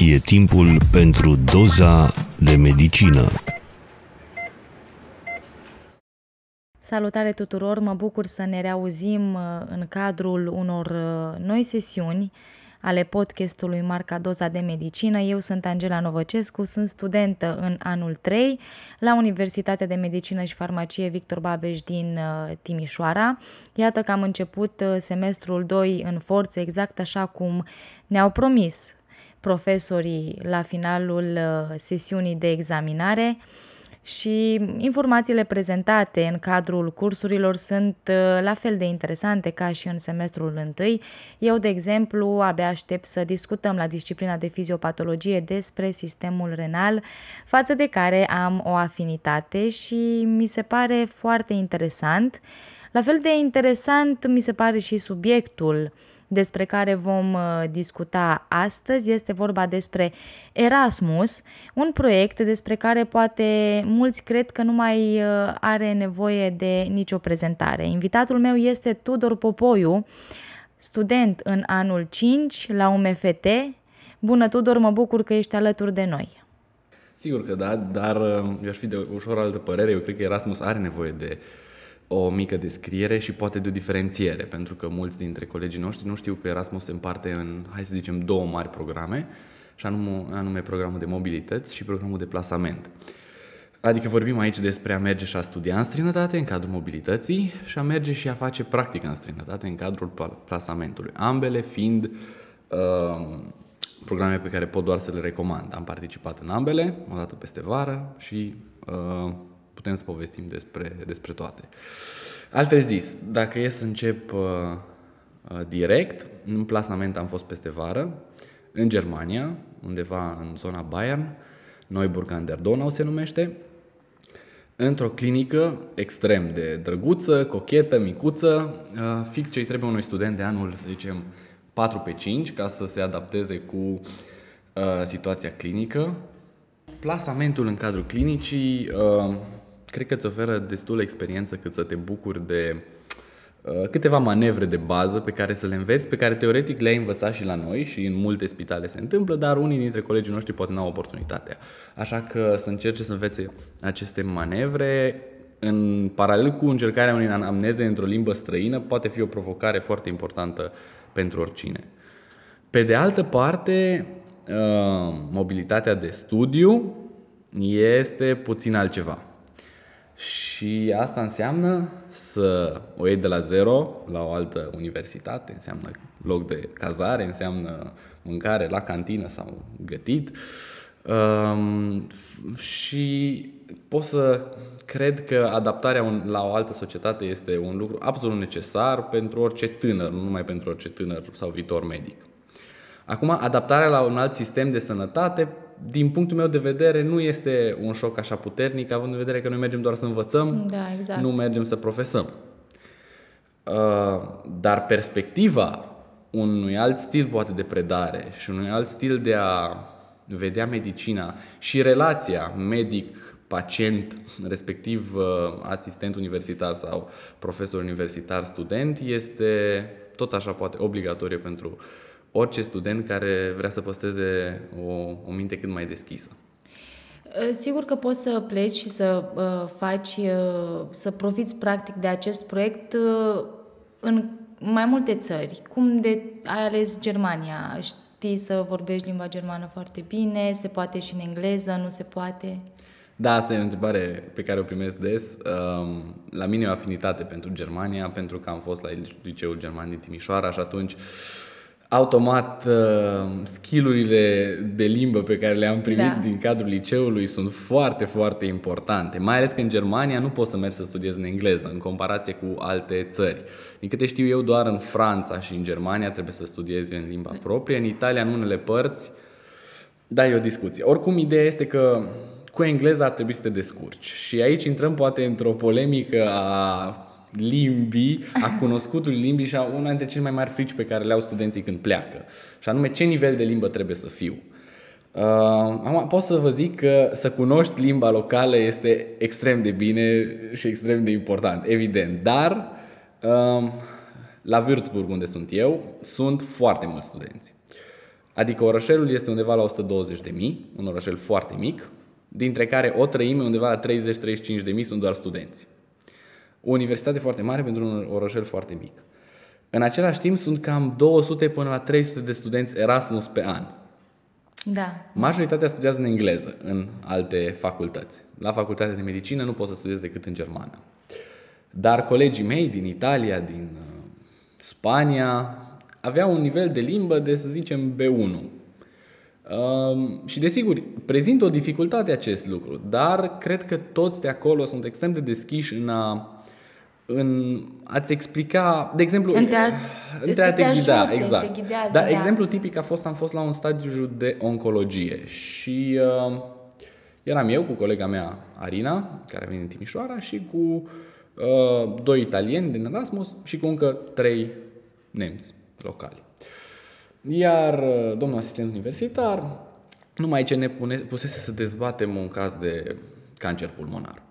E timpul pentru doza de medicină. Salutare tuturor! Mă bucur să ne reauzim uh, în cadrul unor uh, noi sesiuni ale podcastului Marca Doza de Medicină. Eu sunt Angela Novăcescu, sunt studentă în anul 3 la Universitatea de Medicină și Farmacie Victor Babeș din uh, Timișoara. Iată că am început semestrul 2 în forță, exact așa cum ne-au promis profesorii la finalul sesiunii de examinare și informațiile prezentate în cadrul cursurilor sunt uh, la fel de interesante ca și în semestrul întâi. Eu, de exemplu, abia aștept să discutăm la disciplina de fiziopatologie despre sistemul renal, față de care am o afinitate și mi se pare foarte interesant. La fel de interesant mi se pare și subiectul despre care vom uh, discuta astăzi. Este vorba despre Erasmus, un proiect despre care poate mulți cred că nu mai uh, are nevoie de nicio prezentare. Invitatul meu este Tudor Popoiu, student în anul 5 la UMFT. Bună, Tudor, mă bucur că ești alături de noi. Sigur că da, dar uh, eu aș fi de ușor altă părere. Eu cred că Erasmus are nevoie de o mică descriere și poate de o diferențiere, pentru că mulți dintre colegii noștri nu știu că Erasmus se împarte în, hai să zicem, două mari programe, și anume, anume programul de mobilități și programul de plasament. Adică vorbim aici despre a merge și a studia în străinătate în cadrul mobilității și a merge și a face practică în străinătate în cadrul plasamentului. Ambele fiind uh, programe pe care pot doar să le recomand. Am participat în ambele, o dată peste vară și uh, putem să povestim despre, despre toate. Altfel zis, dacă e să încep uh, uh, direct, în plasament am fost peste vară, în Germania, undeva în zona Bayern, Neuburg an der Donau se numește, într-o clinică extrem de drăguță, cochetă, micuță, uh, fix ce trebuie unui student de anul, să zicem, 4 pe 5, ca să se adapteze cu uh, situația clinică. Plasamentul în cadrul clinicii uh, cred că îți oferă destulă experiență cât să te bucuri de uh, câteva manevre de bază pe care să le înveți, pe care teoretic le-ai învățat și la noi și în multe spitale se întâmplă, dar unii dintre colegii noștri poate nu au oportunitatea. Așa că să încerce să învețe aceste manevre în paralel cu încercarea unei amneze într-o limbă străină poate fi o provocare foarte importantă pentru oricine. Pe de altă parte, uh, mobilitatea de studiu este puțin altceva. Și asta înseamnă să o iei de la zero la o altă universitate, înseamnă loc de cazare, înseamnă mâncare la cantină sau gătit. Um, și pot să cred că adaptarea la o altă societate este un lucru absolut necesar pentru orice tânăr, nu numai pentru orice tânăr sau viitor medic. Acum, adaptarea la un alt sistem de sănătate din punctul meu de vedere, nu este un șoc așa puternic, având în vedere că noi mergem doar să învățăm, da, exact. nu mergem să profesăm. Uh, dar perspectiva unui alt stil poate de predare și unui alt stil de a vedea medicina și relația medic-pacient, respectiv uh, asistent universitar sau profesor universitar student, este tot așa poate obligatorie pentru uh, orice student care vrea să păstreze o, o minte cât mai deschisă. Ă, sigur că poți să pleci și să uh, faci, uh, să profiți practic de acest proiect uh, în mai multe țări. Cum de ai ales Germania? Știi să vorbești limba germană foarte bine? Se poate și în engleză? Nu se poate? Da, asta e o întrebare pe care o primesc des. La mine e o afinitate pentru Germania, pentru că am fost la liceul german din Timișoara și atunci automat uh, skillurile de limbă pe care le-am primit da. din cadrul liceului sunt foarte, foarte importante. Mai ales că în Germania nu poți să mergi să studiezi în engleză, în comparație cu alte țări. Din câte știu eu, doar în Franța și în Germania trebuie să studiezi în limba proprie. În Italia, în unele părți, da, e o discuție. Oricum, ideea este că cu engleza ar trebui să te descurci. Și aici intrăm poate într-o polemică a limbii, a cunoscutului limbii și a una dintre cele mai mari frici pe care le au studenții când pleacă. Și anume, ce nivel de limbă trebuie să fiu. Uh, am, pot să vă zic că să cunoști limba locală este extrem de bine și extrem de important, evident. Dar uh, la Würzburg, unde sunt eu, sunt foarte mulți studenți. Adică orășelul este undeva la 120 de mii, un orășel foarte mic, dintre care o treime, undeva la 30-35 de mii, sunt doar studenți. O universitate foarte mare pentru un orășel foarte mic. În același timp sunt cam 200 până la 300 de studenți Erasmus pe an. Da. Majoritatea studiază în engleză în alte facultăți. La facultatea de medicină nu pot să studiez decât în germană. Dar colegii mei din Italia, din uh, Spania, aveau un nivel de limbă de, să zicem, B1. Um, și desigur, prezintă o dificultate acest lucru, dar cred că toți de acolo sunt extrem de deschiși în a în a-ți explica, de exemplu, În te a- în să te ghida, ajute, exact. te ghidează, Dar da. exemplu tipic a fost, am fost la un stadiu de oncologie și uh, eram eu cu colega mea Arina, care vine din Timișoara, și cu uh, doi italieni din Erasmus și cu încă trei nemți locali. Iar uh, domnul asistent universitar, numai ce ne pune, pusese să dezbatem un caz de cancer pulmonar.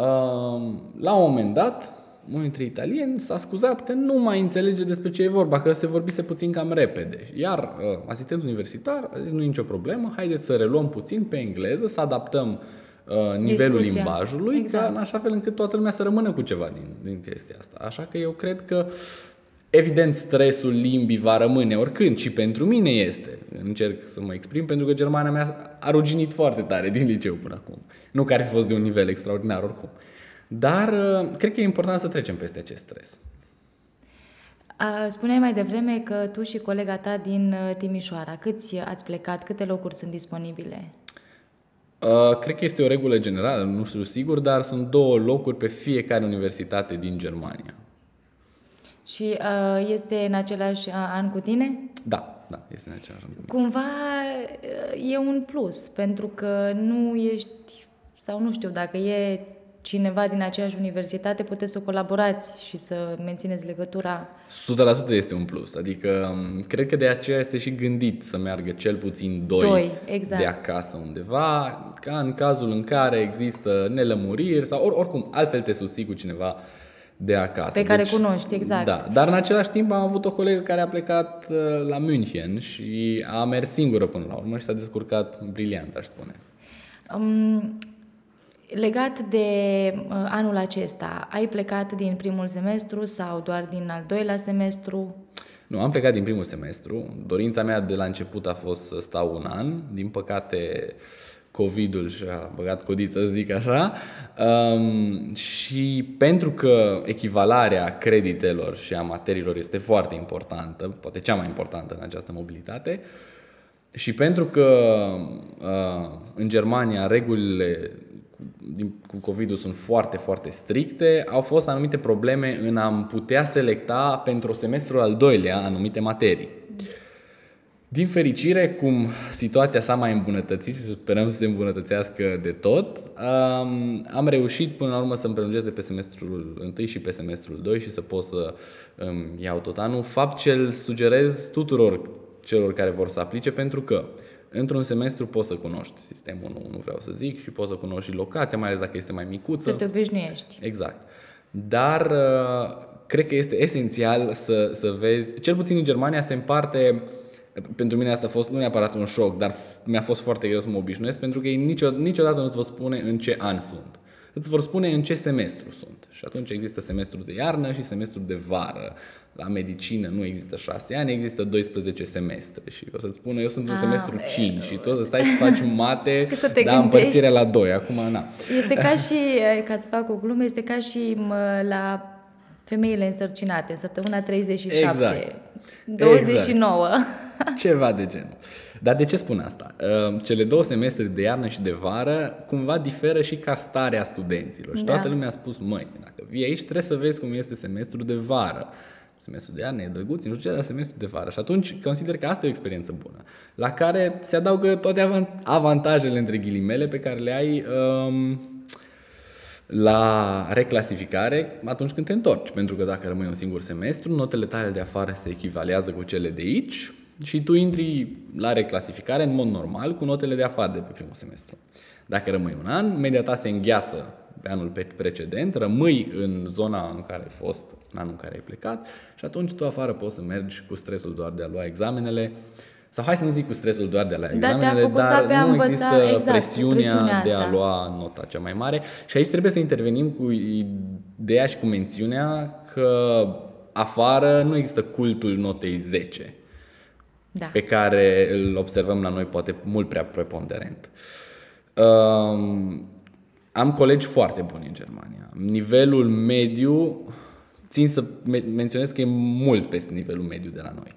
Uh, La un moment dat, unul dintre italieni s-a scuzat că nu mai înțelege despre ce e vorba, că se vorbise puțin cam repede. Iar uh, asistentul universitar a zis, nu e nicio problemă, haideți să reluăm puțin pe engleză, să adaptăm uh, nivelul Discuția. limbajului, Exact. exact. în așa fel încât toată lumea să rămână cu ceva din, din chestia asta. Așa că eu cred că Evident, stresul limbii va rămâne oricând și pentru mine este. Încerc să mă exprim pentru că germana mea a ruginit foarte tare din liceu până acum. Nu că ar fi fost de un nivel extraordinar oricum. Dar uh, cred că e important să trecem peste acest stres. A, Spuneai mai devreme că tu și colega ta din uh, Timișoara, câți ați plecat, câte locuri sunt disponibile? Uh, cred că este o regulă generală, nu știu sigur, dar sunt două locuri pe fiecare universitate din Germania. Și uh, este în același uh, an cu tine? Da, da, este în același rând. Cumva uh, e un plus, pentru că nu ești, sau nu știu, dacă e cineva din aceeași universitate, puteți să colaborați și să mențineți legătura. 100% este un plus. Adică m, cred că de aceea este și gândit să meargă cel puțin doi, Doi, exact. de acasă undeva, ca în cazul în care există nelămuriri sau or, oricum altfel te susții cu cineva de acasă. Pe care cunoști, exact. Da, dar în același timp am avut o colegă care a plecat uh, la München și a mers singură până la urmă și s-a descurcat briliant, aș spune. Um, legat de uh, anul acesta, ai plecat din primul semestru sau doar din al doilea semestru? Nu, am plecat din primul semestru. Dorința mea de la început a fost să stau un an. Din păcate, COVID-ul și-a băgat codiță, să zic așa. Um, și pentru că echivalarea creditelor și a materiilor este foarte importantă, poate cea mai importantă în această mobilitate, și pentru că uh, în Germania regulile cu, din, cu COVID-ul sunt foarte, foarte stricte, au fost anumite probleme în a putea selecta pentru semestrul al doilea anumite materii. Din fericire, cum situația s-a mai îmbunătățit și sperăm să se îmbunătățească de tot, um, am reușit până la urmă să-mi prelungesc de pe semestrul 1 și pe semestrul 2 și să pot să um, iau tot anul. Fapt ce îl sugerez tuturor celor care vor să aplice, pentru că într-un semestru poți să cunoști sistemul, nu, nu vreau să zic, și poți să cunoști și locația, mai ales dacă este mai micuță. Să te obișnuiești. Exact. Dar uh, cred că este esențial să, să vezi, cel puțin în Germania se împarte, pentru mine asta a fost nu neapărat un șoc, dar f- mi-a fost foarte greu să mă obișnuiesc, pentru că ei nicio, niciodată nu-ți vor spune în ce an sunt. Îți vor spune în ce semestru sunt. Și atunci există semestru de iarnă și semestru de vară. La medicină nu există șase ani, există 12 semestre. Și o să-ți spună, eu sunt în Ah, semestru e- 5 și tu o să stai să faci mate, Să te da, gândești. împărțirea la 2. Acum, na. Este ca și, eh, ca să fac o glumă, este ca și mă, la femeile însărcinate, săptămâna 37, Exact. 29. Ceva de genul. Dar de ce spun asta? Uh, Cele două semestre de iarnă și de vară cumva diferă și ca starea studenților. Și Da. toată lumea a spus, măi, dacă vii aici trebuie să vezi cum este semestrul de vară. Semestrul de iarnă e drăguț, nu știu ce, dar semestrul de vară. Și atunci consider că asta e o experiență bună, la care se adaugă toate avant- avantajele, între ghilimele, pe care le ai um, la reclasificare atunci când te întorci. Pentru că dacă rămâi un singur semestru, notele tale de afară se echivalează cu cele de aici și tu intri la reclasificare în mod normal cu notele de afară de pe primul semestru. Dacă rămâi un an, media ta se îngheață pe anul pe- precedent, rămâi în zona în care ai fost în anul în care ai plecat și atunci tu afară poți să mergi cu stresul doar de a lua examenele sau hai să nu zic cu stresul doar de a lua examenele, dar pe a nu învăța, există exact, presiunea, presiunea de a asta. lua nota cea mai mare și aici trebuie să intervenim cu ideea și cu mențiunea că afară nu există cultul notei 10 Da. pe care îl observăm la noi poate mult prea preponderent. Um, am colegi foarte buni în Germania. Nivelul mediu, țin să me- menționez că e mult peste nivelul mediu de la noi.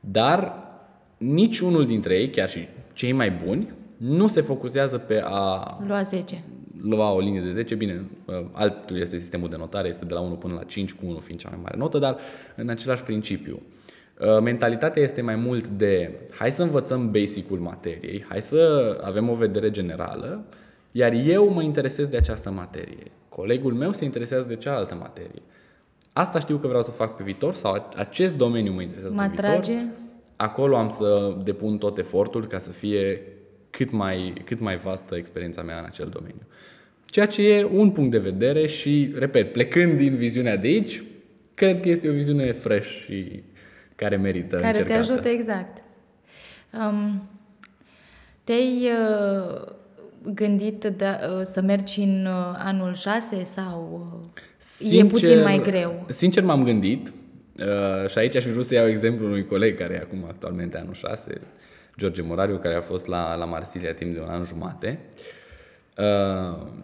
Dar niciunul dintre ei, chiar și cei mai buni, nu se focusează pe a Lua 10. lua o linie de 10, bine, uh, altul este sistemul de notare, este de la 1 până la 5, cu 1 fiind cea mai mare notă, dar în același principiu. Uh, Mentalitatea este mai mult de hai să învățăm basic-ul materiei, hai să avem o vedere generală, iar eu mă interesez de această materie. Colegul meu se interesează de cealaltă materie. Asta știu că vreau să fac pe viitor sau acest domeniu mă interesează Mă pe viitor. atrage? Acolo am să depun tot efortul ca să fie cât mai, cât mai vastă experiența mea în acel domeniu. Ceea ce e un punct de vedere și, repet, plecând din viziunea de aici, cred că este o viziune fresh și care merită care te încercată. ajută exact. Um, te-ai uh, gândit de, uh, să mergi în uh, anul 6 sau uh, e puțin mai greu? Sincer m-am gândit uh, și aici aș fi vrut să iau exemplul unui coleg care e acum actualmente anul 6, George Morariu, care a fost la, la Marsilia timp de un an jumate. Uh,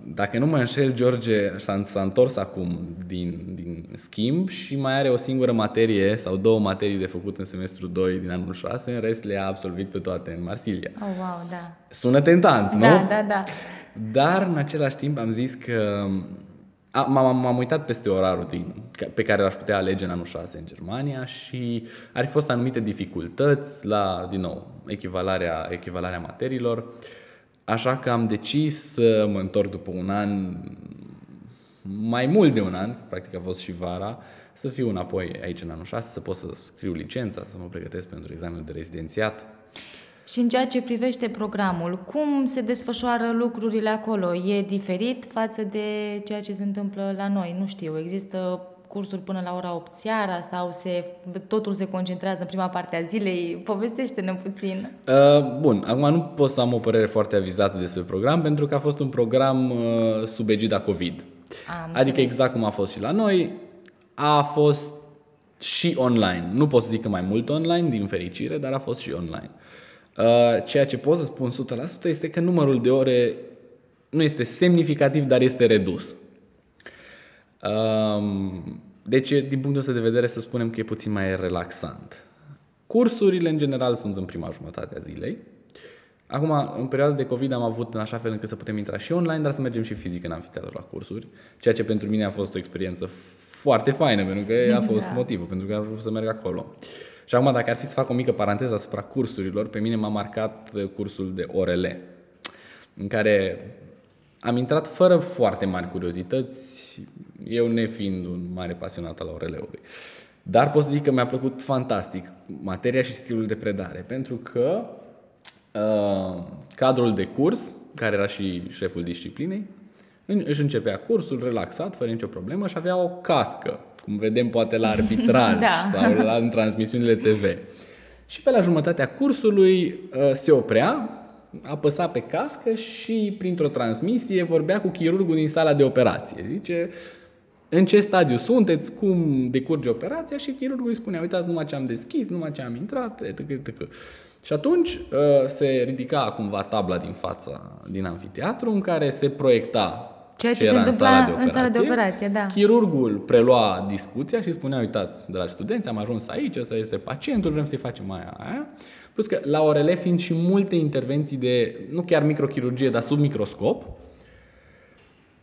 dacă nu mă înșel, George s-a, s-a întors acum din, din schimb și mai are o singură materie sau două materii de făcut în semestru 2 din anul 6, în rest le-a absolvit pe toate în Marsilia. Oh, wow, da. Sună tentant, nu? Da, da, da. Dar în același timp am zis că a, m-am, m-am uitat peste orarul din, pe care l-aș putea alege în anul 6 în Germania și ar fi fost anumite dificultăți la, din nou, echivalarea, echivalarea materiilor. Așa că am decis să mă întorc după un an, mai mult de un an, practic a fost și vara, să fiu înapoi aici în anul 6, să pot să scriu licența, să mă pregătesc pentru examenul de rezidențiat. Și în ceea ce privește programul, cum se desfășoară lucrurile acolo? E diferit față de ceea ce se întâmplă la noi? Nu știu, există cursuri până la ora 8 seara sau se, totul se concentrează în prima parte a zilei? Povestește-ne puțin. Uh, bun, acum nu pot să am o părere foarte avizată despre program pentru că a fost un program uh, sub egida COVID. Am adică înțeles. exact cum a fost și la noi, a fost și online. Nu pot să zic că mai mult online, din fericire, dar a fost și online. Uh, ceea ce pot să spun 100% este că numărul de ore nu este semnificativ, dar este redus. Um, deci, din punctul ăsta de vedere, să spunem că e puțin mai relaxant. Cursurile, în general, sunt în prima jumătate a zilei. Acum, în perioada de COVID am avut în așa fel încât să putem intra și online, dar să mergem și fizic în amfiteatru la cursuri, ceea ce pentru mine a fost o experiență foarte faină, pentru că a fost Da. motivul, pentru că am vrut să merg acolo. Și acum, dacă ar fi să fac o mică paranteză asupra cursurilor, pe mine m-a marcat uh, cursul de ORL, în care am intrat fără foarte mari curiozități, eu nefiind un mare pasionat al ORL-ului. Dar pot să zic că mi-a plăcut fantastic materia și stilul de predare, pentru că uh, cadrul de curs, care era și șeful disciplinei, în- își începea cursul relaxat, fără nicio problemă și avea o cască, cum vedem poate la arbitraj Da. sau la, în transmisiunile TV. Și pe la jumătatea cursului uh, se oprea, apăsa pe cască și printr-o transmisie vorbea cu chirurgul din sala de operație. Zice, în ce stadiu sunteți, cum decurge operația și chirurgul îi spunea, uitați numai ce am deschis, numai ce am intrat, etc. etc. Și atunci uh, se ridica cumva tabla din fața, din anfiteatru, în care se proiecta Ceea ce se era întâmpla în sala de operație, da. Chirurgul prelua discuția și spunea, uitați, dragi studenți, am ajuns aici, ăsta este pacientul, vrem să-i facem aia, aia. Plus că la ORL fiind și multe intervenții de, nu chiar microchirurgie, dar sub microscop,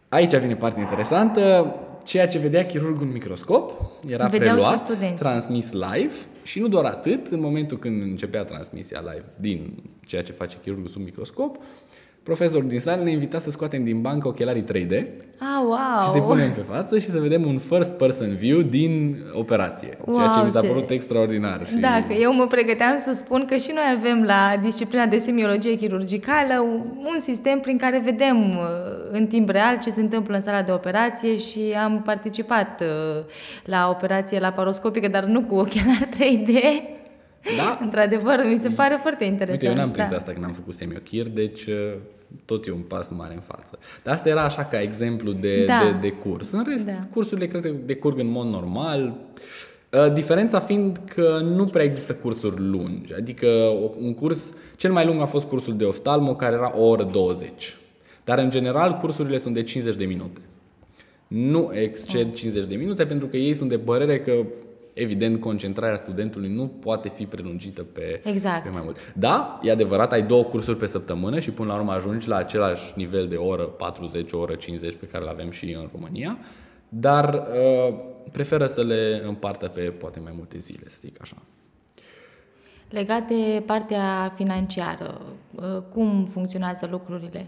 aici vine partea interesantă, ceea ce vedea chirurgul în microscop era Vedeau și preluat, studenții. transmis live și nu doar atât, în momentul când începea transmisia live din ceea ce face chirurgul sub microscop, profesorul din sală ne invita să scoatem din bancă ochelarii 3D Ah, wow! și să punem pe față și să vedem un first person view din operație. Wow, ceea ce mi s-a ce- părut extraordinar. Și... Da, că eu mă pregăteam să spun că și noi avem la disciplina de semiologie chirurgicală un sistem prin care vedem uh, în timp real ce se întâmplă în sala de operație și am participat uh, la operație laparoscopică, dar nu cu ochelari 3D. Da? Într-adevăr, mi se pare foarte interesant. Uite, eu n-am prins da. asta când am făcut semiochir, deci uh, tot e un pas mare în față. Dar asta era așa ca exemplu de, Da. de, de curs. În rest, Da. cursurile cred că decurg în mod normal. Uh, Diferența fiind că nu prea există cursuri lungi. Adică o- un curs, cel mai lung a fost cursul de oftalmo, care era o oră 20. Dar în general cursurile sunt de 50 de minute. Nu exced 50 de minute pentru că ei sunt de părere că evident concentrarea studentului nu poate fi prelungită pe, Exact. pe mai mult. Da, e adevărat, ai două cursuri pe săptămână și până la urmă ajungi la același nivel de oră 40, o oră 50 pe care îl avem și în România, dar uh, preferă să le împartă pe poate mai multe zile, să zic așa. Legat de partea financiară, uh, cum funcționează lucrurile?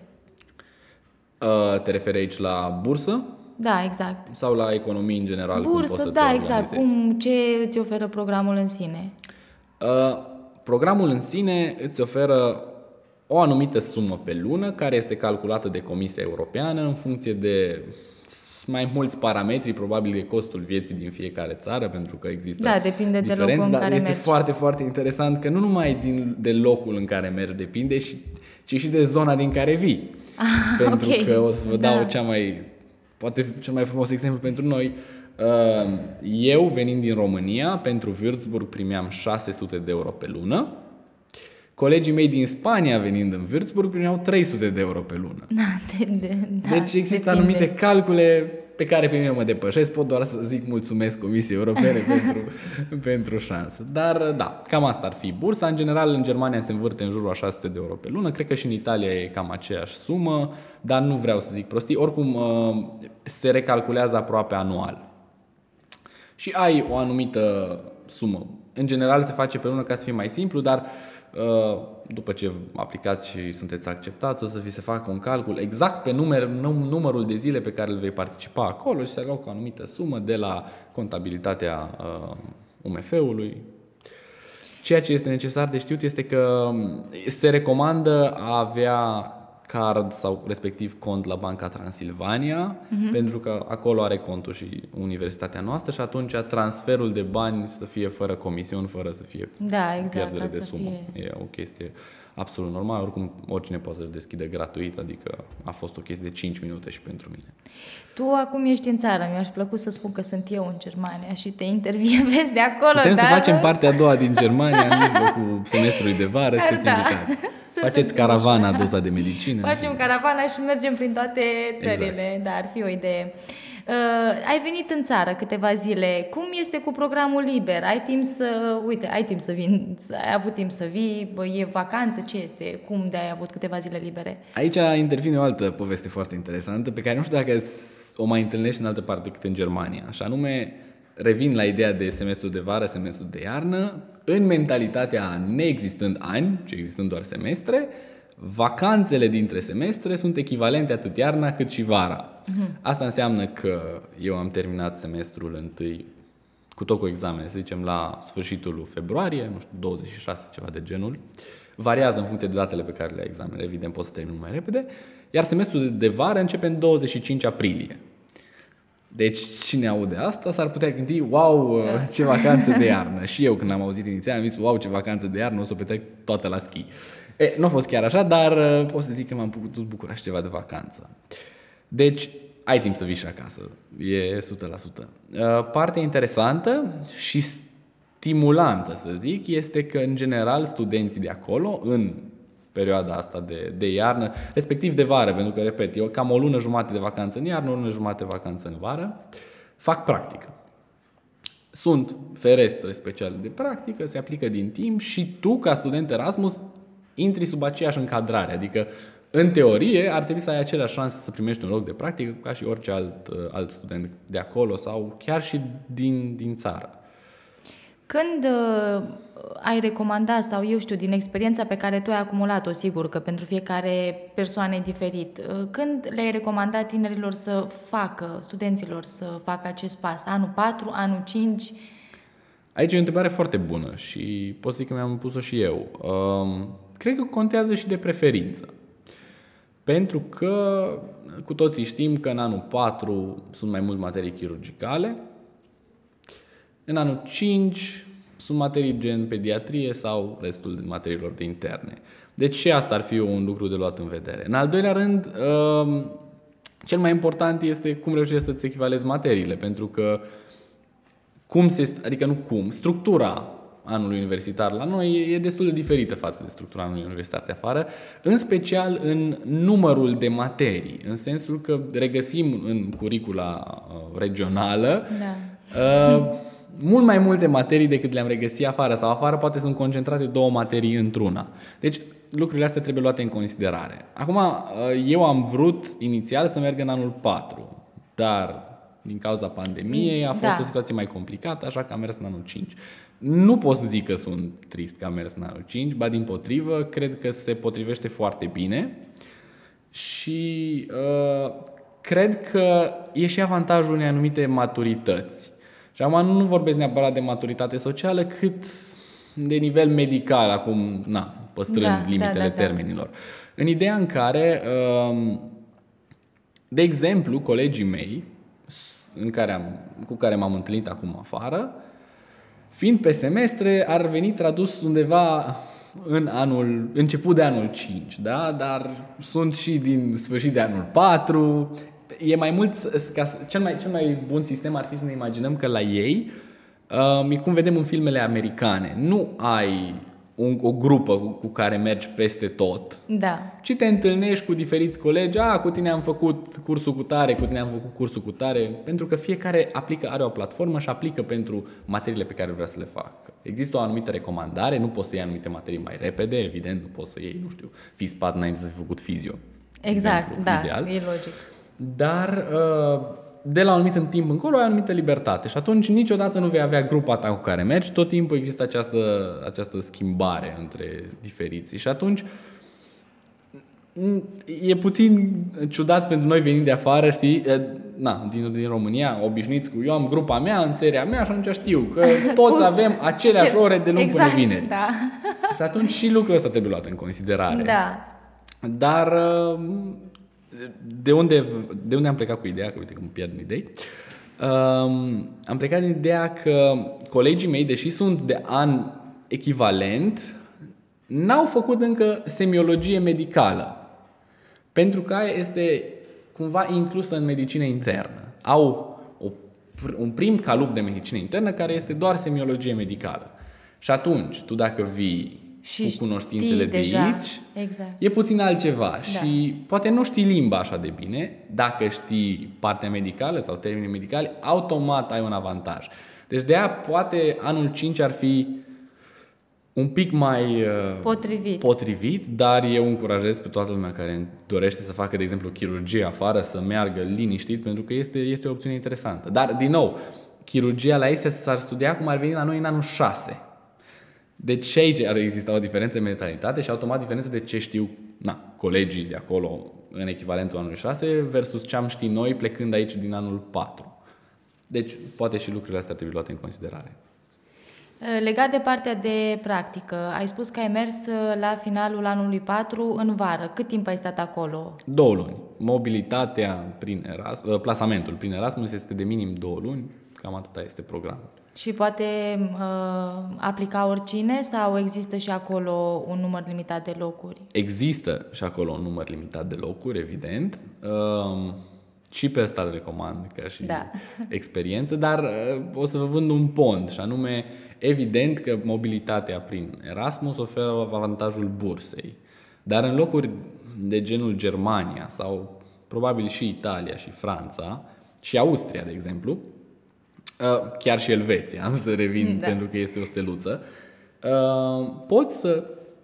Uh, te referi aici la bursă Da, exact. sau la economii în general? cum poți Bursă, să te da, exact. organizezi? Cum, ce îți oferă programul în sine? Uh, programul în sine îți oferă o anumită sumă pe lună care este calculată de Comisia Europeană în funcție de mai mulți parametri, probabil de costul vieții din fiecare țară, pentru că există Da, depinde de diferențe, locul în dar care este mergi. foarte, foarte interesant că nu numai din, de locul în care mergi depinde, și, ci și de zona din care vii. pentru ok. că o să vă dau Da. cea mai, poate cel mai frumos exemplu pentru noi. Uh, Eu, venind din România, pentru Würzburg primeam 600 de euro pe lună. Colegii mei din Spania, venind în Würzburg, primeau 300 de euro pe lună. Da, de, de, da, deci există depinde. anumite calcule pe care pe mine mă depășesc, pot doar să zic mulțumesc Comisiei Europene pentru, pentru șansă. Dar da, cam asta ar fi bursa. În general, în Germania se învârte în jurul a 600 de euro pe lună. Cred că și în Italia e cam aceeași sumă, dar nu vreau să zic prostii. Oricum, uh, se recalculează aproape anual. Și ai o anumită sumă. În general se face pe lună ca să fie mai simplu, dar uh, după ce aplicați și sunteți acceptați, o să vi se facă un calcul exact pe număr, num- numărul de zile pe care îl vei participa acolo și se alocă o anumită sumă de la contabilitatea uh, UMF-ului. Ceea ce este necesar de știut este că se recomandă a avea card sau respectiv cont la Banca Transilvania, uh-huh. pentru că acolo are contul și universitatea noastră și atunci transferul de bani să fie fără comisiuni, fără să fie Da, exact, pierdere ca de să sumă. fie- E o chestie absolut normală, oricum oricine poate să-și deschide gratuit, adică a fost o chestie de 5 minute și pentru mine. Tu acum ești în țară, mi-aș plăcut să spun că sunt eu în Germania și te intervievezi de acolo, Putem dar... să facem partea a doua din Germania în mijlocul semestrului de vară, sunteți Da. invitați. Suntem Faceți caravana doza de medicină. Facem caravana și mergem prin toate țările, exact. da, ar fi o idee. Uh, ai venit în țară câteva zile. Cum este cu programul liber? Ai timp să, uite, ai timp să vin, să- ai avut timp să vii, bă, e vacanță, ce este? Cum de ai avut câteva zile libere? Aici intervine o altă poveste foarte interesantă pe care nu știu dacă s- o mai întâlnești în altă parte decât în Germania. Și anume, revin la ideea de semestru de vară, semestru de iarnă, în mentalitatea neexistând ani, ci existând doar semestre, vacanțele dintre semestre sunt echivalente atât iarna cât și vara. Asta înseamnă că eu am terminat semestrul întâi cu tot cu examene, să zicem la sfârșitul lui februarie, nu știu, 26, ceva de genul. Variază în funcție de datele pe care le ai examene, evident poți să termin mai repede. Iar semestrul de- de vară începe în 25 aprilie. Deci cine aude asta s-ar putea gândi, wow, uh, ce vacanță de iarnă. Și eu când am auzit inițial am zis, wow, ce vacanță de iarnă, o să o petrec toată la schi. E, nu a fost chiar așa, dar uh, pot să zic că m-am putut bucura și ceva de vacanță. Deci, ai timp să vii și acasă. E 100%. Uh, Partea interesantă și stimulantă, să zic, este că, în general, studenții de acolo, în perioada asta de, de iarnă, respectiv de vară, pentru că, repet, eu cam o lună jumate de vacanță în iarnă, o lună jumate de vacanță în vară, fac practică. Sunt ferestre speciale de practică, se aplică din timp și tu, ca student Erasmus, intri sub aceeași încadrare. Adică, în teorie, ar trebui să ai aceleași șanse să primești un loc de practică ca și orice alt, uh, alt student de acolo sau chiar și din, din țară. Când uh, ai recomandat sau eu știu, din experiența pe care tu ai acumulat-o, sigur că pentru fiecare persoană e diferit, uh, când le-ai recomandat tinerilor să facă, studenților să facă acest pas? Anul 4, anul 5? Aici e o întrebare foarte bună și pot să zic că mi-am pus-o și eu. Um, cred că contează și de preferință. Pentru că cu toții știm că în anul 4 sunt mai mult materii chirurgicale, în anul 5 sunt materii gen pediatrie sau restul de materiilor de interne. Deci și asta ar fi un lucru de luat în vedere. În al doilea rând, um, cel mai important este cum reușești să-ți echivalezi materiile, pentru că cum se, adică nu cum, structura anului universitar la noi e destul de diferită față de structura anului universitar de afară, în special în numărul de materii, în sensul că regăsim în curicula uh, regională da. uh, mult mai multe materii decât le-am regăsit afară sau afară poate sunt concentrate două materii într-una. Deci lucrurile astea trebuie luate în considerare. Acum, uh, eu am vrut inițial să merg în anul 4, dar din cauza pandemiei a fost da. o situație mai complicată, așa că am mers în anul 5. Nu pot să zic că sunt trist că am mers în anul 5, ba din potrivă, cred că se potrivește foarte bine și uh, cred că e și avantajul unei anumite maturități. Și acum nu vorbesc neapărat de maturitate socială, cât de nivel medical, acum, na, păstrând da, limitele da, da, termenilor. Da. În ideea în care, um, de exemplu, colegii mei, în care am, cu care m-am întâlnit acum afară, fiind pe semestre, ar veni tradus undeva în anul, început de anul 5, da? dar sunt și din sfârșit de anul 4, e mai mult, ca, cel, mai, cel mai bun sistem ar fi să ne imaginăm că la ei, uh, e cum vedem în filmele americane, nu ai un, o grupă cu, cu care mergi peste tot, da. ci te întâlnești cu diferiți colegi, a, cu tine am făcut cursul cu tare, cu tine am făcut cursul cu tare, pentru că fiecare aplică, are o platformă și aplică pentru materiile pe care vrea să le facă. Există o anumită recomandare, nu poți să iei anumite materii mai repede, evident, nu poți să iei, nu știu, FISPAT înainte să fi făcut fizio. Exact, exemplu, da, ideal. e logic. Dar uh, de la un anumit timp încolo ai o anumită libertate și atunci niciodată nu vei avea grupa ta cu care mergi, tot timpul există această, această schimbare între diferiții și atunci e puțin ciudat pentru noi venind de afară, știi, na, din, din România, obișnuiți cu eu am grupa mea în seria mea și atunci știu că toți avem aceleași Ce? ore de luni exact, până vineri. Da. Și atunci și lucrul ăsta trebuie luat în considerare. Da. Dar uh, de unde, de unde am plecat cu ideea, că uite că mă pierd în idei, um, am plecat din ideea că colegii mei, deși sunt de an echivalent, n-au făcut încă semiologie medicală. Pentru că este cumva inclusă în medicină internă. Au o, un prim calup de medicină internă care este doar semiologie medicală. Și atunci, tu dacă vii și cu cunoștințele de deja. aici, exact. e puțin altceva. Da. Și poate nu știi limba așa de bine, dacă știi partea medicală sau termenii medicali, automat ai un avantaj. Deci de aia poate anul 5 ar fi un pic mai uh, potrivit. potrivit, dar eu încurajez pe toată lumea care dorește să facă, de exemplu, chirurgie afară, să meargă liniștit, pentru că este, este o opțiune interesantă. Dar, din nou, chirurgia la ei s-ar studia cum ar veni la noi în anul 6. Deci și aici ar exista o diferență în mentalitate și automat diferență de ce știu na, colegii de acolo în echivalentul anului 6 versus ce am ști noi plecând aici din anul 4. Deci poate și lucrurile astea trebuie luate în considerare. Legat de partea de practică, ai spus că ai mers la finalul anului 4 în vară. Cât timp ai stat acolo? Două luni. Mobilitatea prin Erasmus, plasamentul prin Erasmus este de minim două luni, cam atâta este programul. Și poate uh, aplica oricine sau există și acolo un număr limitat de locuri? Există și acolo un număr limitat de locuri, evident. Uh, și pe asta îl recomand ca și da. experiență, dar uh, o să vă vând un pont și anume, evident că mobilitatea prin Erasmus oferă avantajul bursei. Dar în locuri de genul Germania sau probabil și Italia și Franța și Austria, de exemplu, Uh, chiar și Elveția, am să revin da. pentru că este o steluță, uh, poți să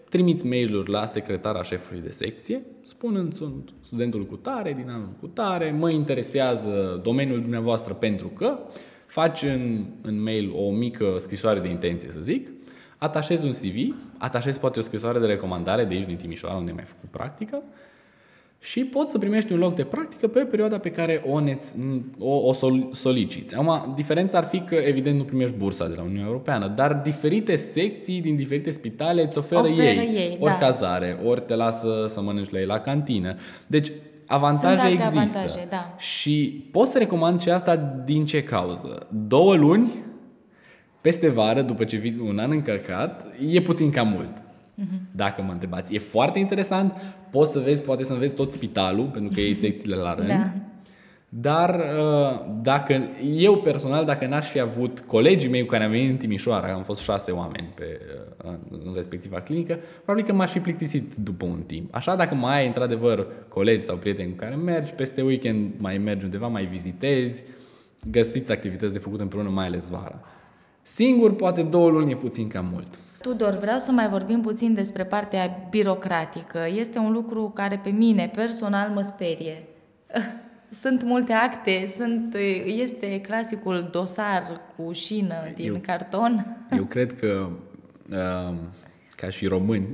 trimiți mail-uri la secretara șefului de secție, spunând sunt studentul cu tare, din anul cu tare, mă interesează domeniul dumneavoastră pentru că faci în, în mail o mică scrisoare de intenție, să zic, atașezi un CV, atașezi poate o scrisoare de recomandare de aici din Timișoara, unde ai mai făcut practică, și poți să primești un loc de practică pe perioada pe care o, neț, o, o soliciți. Acum, diferența ar fi că, evident, nu primești bursa de la Uniunea Europeană, dar diferite secții din diferite spitale îți oferă, Oferă ei, ei, ori da. cazare, ori te lasă să mănânci la ei la cantină. Deci, avantaje Sunt alte există. avantaje, da. Și pot să recomand și asta din ce cauză? Două luni peste vară, după ce vii un an încărcat, e puțin cam mult. Dacă mă întrebați. E foarte interesant, poți să vezi, poate să vezi tot spitalul, pentru că ei secțiile la rând. Da. Dar uh, dacă eu personal, dacă n-aș fi avut colegii mei cu care am venit în Timișoara, am fost șase oameni pe, uh, în respectiva clinică, probabil că m-aș fi plictisit după un timp. Așa, dacă mai ai într-adevăr colegi sau prieteni cu care mergi, peste weekend mai mergi undeva, mai vizitezi, găsiți activități de făcut împreună, mai ales vara. Singur, poate două luni e puțin cam mult. Tudor, vreau să mai vorbim puțin despre partea birocratică. Este un lucru care pe mine personal mă sperie. Sunt multe acte, sunt, este clasicul dosar cu șină din Eu- carton. Eu cred că, uh, ca și români,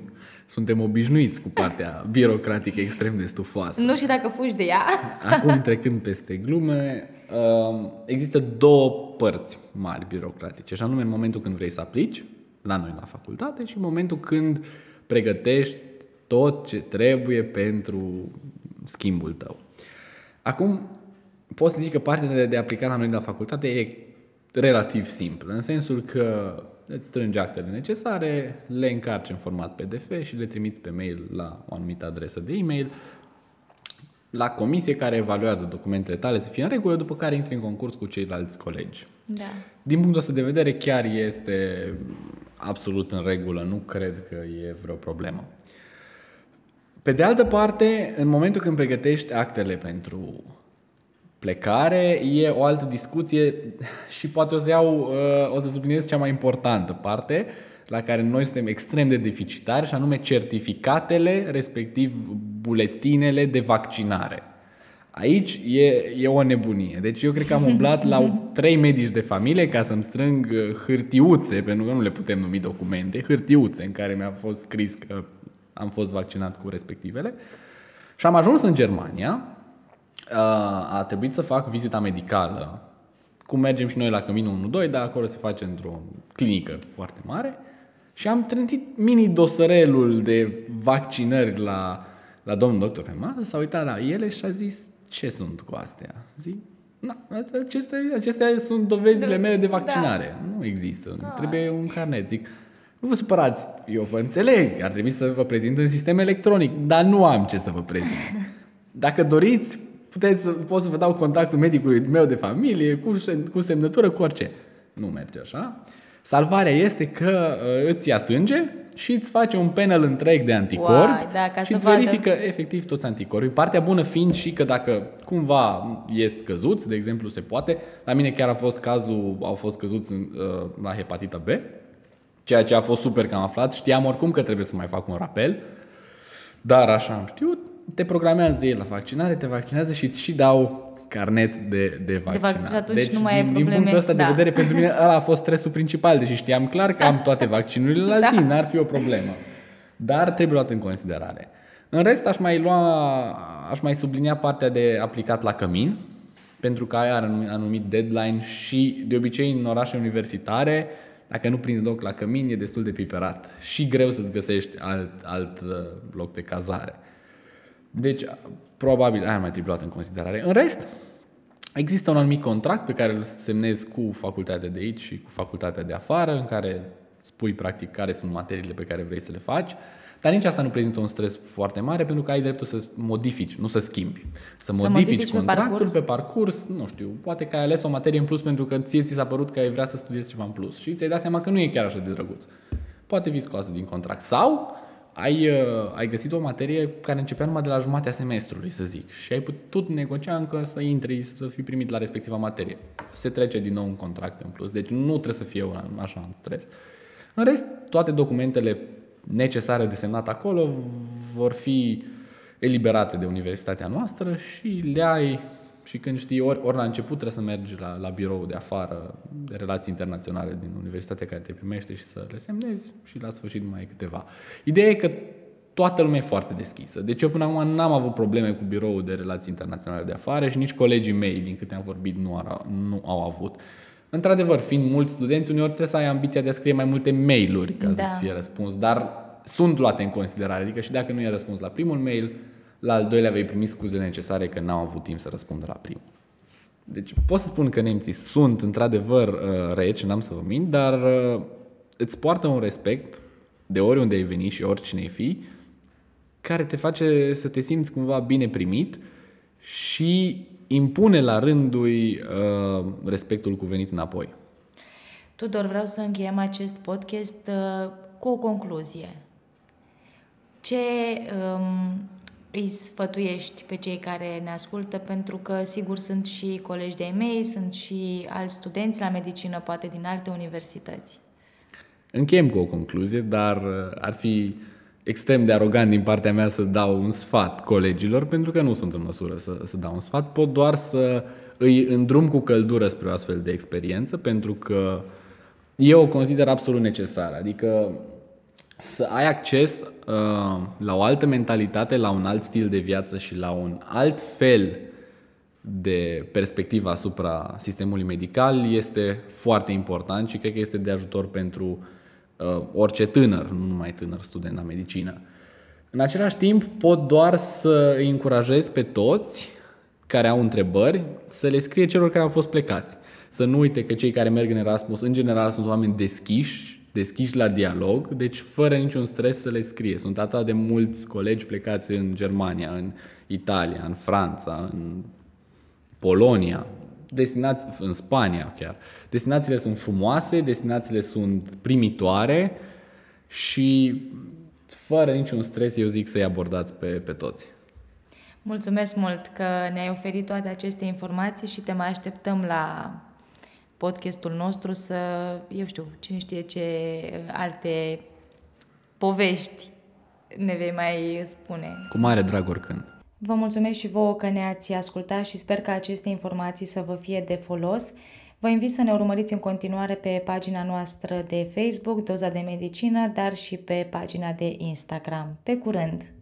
suntem obișnuiți cu partea birocratică extrem de stufoasă. Nu știu dacă fugi de ea. Acum, trecând peste glume, uh, există două părți mari birocratice, și anume în momentul când vrei să aplici, la noi la facultate, și în momentul când pregătești tot ce trebuie pentru schimbul tău. Acum, pot să zic că partea de, de aplicare la noi la facultate e relativ simplă, în sensul că îți strângi actele necesare, le încarci în format PDF și le trimiți pe mail la o anumită adresă de e-mail la comisie care evaluează documentele tale să fie în regulă, după care intri în concurs cu ceilalți colegi. Da. Din punctul ăsta de vedere, chiar este absolut în regulă, nu cred că e vreo problemă. Pe de altă parte, în momentul când pregătești actele pentru plecare, e o altă discuție și poate o să iau, uh, o să subliniez cea mai importantă parte la care noi suntem extrem de deficitari și anume certificatele, respectiv buletinele de vaccinare. Aici e, e o nebunie. Deci eu cred că am umblat la trei medici de familie ca să-mi strâng uh, hârtiuțe, pentru că nu le putem numi documente, hârtiuțe în care mi-a fost scris că am fost vaccinat cu respectivele. Și am ajuns în Germania, uh, a trebuit să fac vizita medicală, cum mergem și noi la Căminul 1-2, dar acolo se face într-o clinică foarte mare. Și am trântit mini dosărelul de vaccinări la, la domnul doctor pe masă, s-a uitat la ele și a zis, ce sunt cu astea? Zic, na, acestea, acestea sunt dovezile mele de vaccinare. Nu există, trebuie un carnet. Zic, nu vă supărați, eu vă înțeleg, ar trebui să vă prezint în sistem electronic, dar nu am ce să vă prezint. Dacă doriți, puteți, să- pot să vă dau contactul medicului meu de familie, cu, sem- cu semnătură, cu orice. Nu merge așa. Salvarea este că uh, îți ia sânge și îți face un panel întreg de anticorpi Uai, da, ca și să îți vadă. verifică efectiv toți anticorpii. Partea bună fiind și că dacă cumva ies scăzuți, de exemplu, se poate. La mine chiar a fost cazul, au fost căzuți în, uh, la hepatita B, ceea ce a fost super că am aflat. Știam oricum că trebuie să mai fac un rapel, dar așa am știut. Te programează ei la vaccinare, te vaccinează și îți și dau carnet de, de vaccinare. vac- și atunci deci, nu mai ai din, din probleme, punctul ăsta da. de vedere, pentru mine ăla a fost stresul principal, deși știam clar că am toate vaccinurile la Da. zi, n-ar fi o problemă. Dar trebuie luat în considerare. În rest, aș mai lua, aș mai sublinia partea de aplicat la cămin, pentru că aia are un anumit deadline și de obicei în orașe universitare, dacă nu prinzi loc la cămin, e destul de piperat și greu să-ți găsești alt, alt uh, loc de cazare. Deci, probabil, aia ar mai trebui luat în considerare. În rest, există un anumit contract pe care îl semnezi cu facultatea de aici și cu facultatea de afară, în care spui practic care sunt materiile pe care vrei să le faci, dar nici asta nu prezintă un stres foarte mare pentru că ai dreptul să modifici, nu să schimbi. Să, Să modifici, modifici pe contractul parcurs? pe parcurs, nu știu, poate că ai ales o materie în plus pentru că ție ți s-a părut că ai vrea să studiezi ceva în plus și ți-ai dat seama că nu e chiar așa de drăguț. Poate fi scoasă din contract. Sau ai, uh, ai găsit o materie care începea numai de la jumatea semestrului, să zic, și ai putut negocia încă să intri, să fii primit la respectiva materie. Se trece din nou un contract în plus, deci nu trebuie să fie un, așa un stres. În rest, toate documentele necesare de semnat acolo vor fi eliberate de universitatea noastră și le ai și când știi, ori, ori la început trebuie să mergi la, la birou de afară, de relații internaționale din universitatea care te primește și să le semnezi și la sfârșit mai ai câteva. Ideea e că toată lumea e foarte deschisă. Deci eu până acum n-am avut probleme cu biroul de relații internaționale de afară și nici colegii mei, din câte am vorbit, nu, ar, nu au avut. Într-adevăr, fiind mulți studenți, uneori trebuie să ai ambiția de a scrie mai multe mail-uri ca da. să-ți fie răspuns, dar sunt luate în considerare. Adică și dacă nu i-a răspuns la primul mail, la al doilea vei primi scuzele necesare că n-au avut timp să răspundă la primul. Deci pot să spun că nemții sunt într-adevăr uh, reci, n-am să vă mint, dar uh, îți poartă un respect de oriunde ai venit și oricine ai fi, care te face să te simți cumva bine primit și impune la rândul uh, respectul cuvenit înapoi. Tudor, vreau să încheiem acest podcast uh, cu o concluzie. Ce um, îi sfătuiești pe cei care ne ascultă, pentru că sigur sunt și colegi de-ai mei, sunt și alți studenți la medicină, poate din alte universități. Încheiem cu o concluzie, dar uh, ar fi extrem de arogant din partea mea să dau un sfat colegilor, pentru că nu sunt în măsură să, să dau un sfat, pot doar să îi îndrum cu căldură spre o astfel de experiență, pentru că eu o consider absolut necesară. Adică să ai acces uh, la o altă mentalitate, la un alt stil de viață și la un alt fel de perspectivă asupra sistemului medical este foarte important și cred că este de ajutor pentru uh, orice tânăr, nu numai tânăr student la medicină. În același timp, pot doar să îi încurajez pe toți care au întrebări să le scrie celor care au fost plecați. Să nu uite că cei care merg în Erasmus, în general, sunt oameni deschiși, deschiși la dialog, deci fără niciun stres să le scrie. Sunt atât de mulți colegi plecați în Germania, în Italia, în Franța, în Polonia, destinați în Spania chiar. Destinațiile sunt frumoase, destinațiile sunt primitoare și fără niciun stres eu zic să-i abordați pe, pe toți. Mulțumesc mult că ne-ai oferit toate aceste informații și te mai așteptăm la podcastul nostru să, eu știu, cine știe ce alte povești ne vei mai spune. Cu mare drag oricând. Vă mulțumesc și vouă că ne-ați ascultat și sper că aceste informații să vă fie de folos. Vă invit să ne urmăriți în continuare pe pagina noastră de Facebook, Doza de Medicină, dar și pe pagina de Instagram. Pe curând!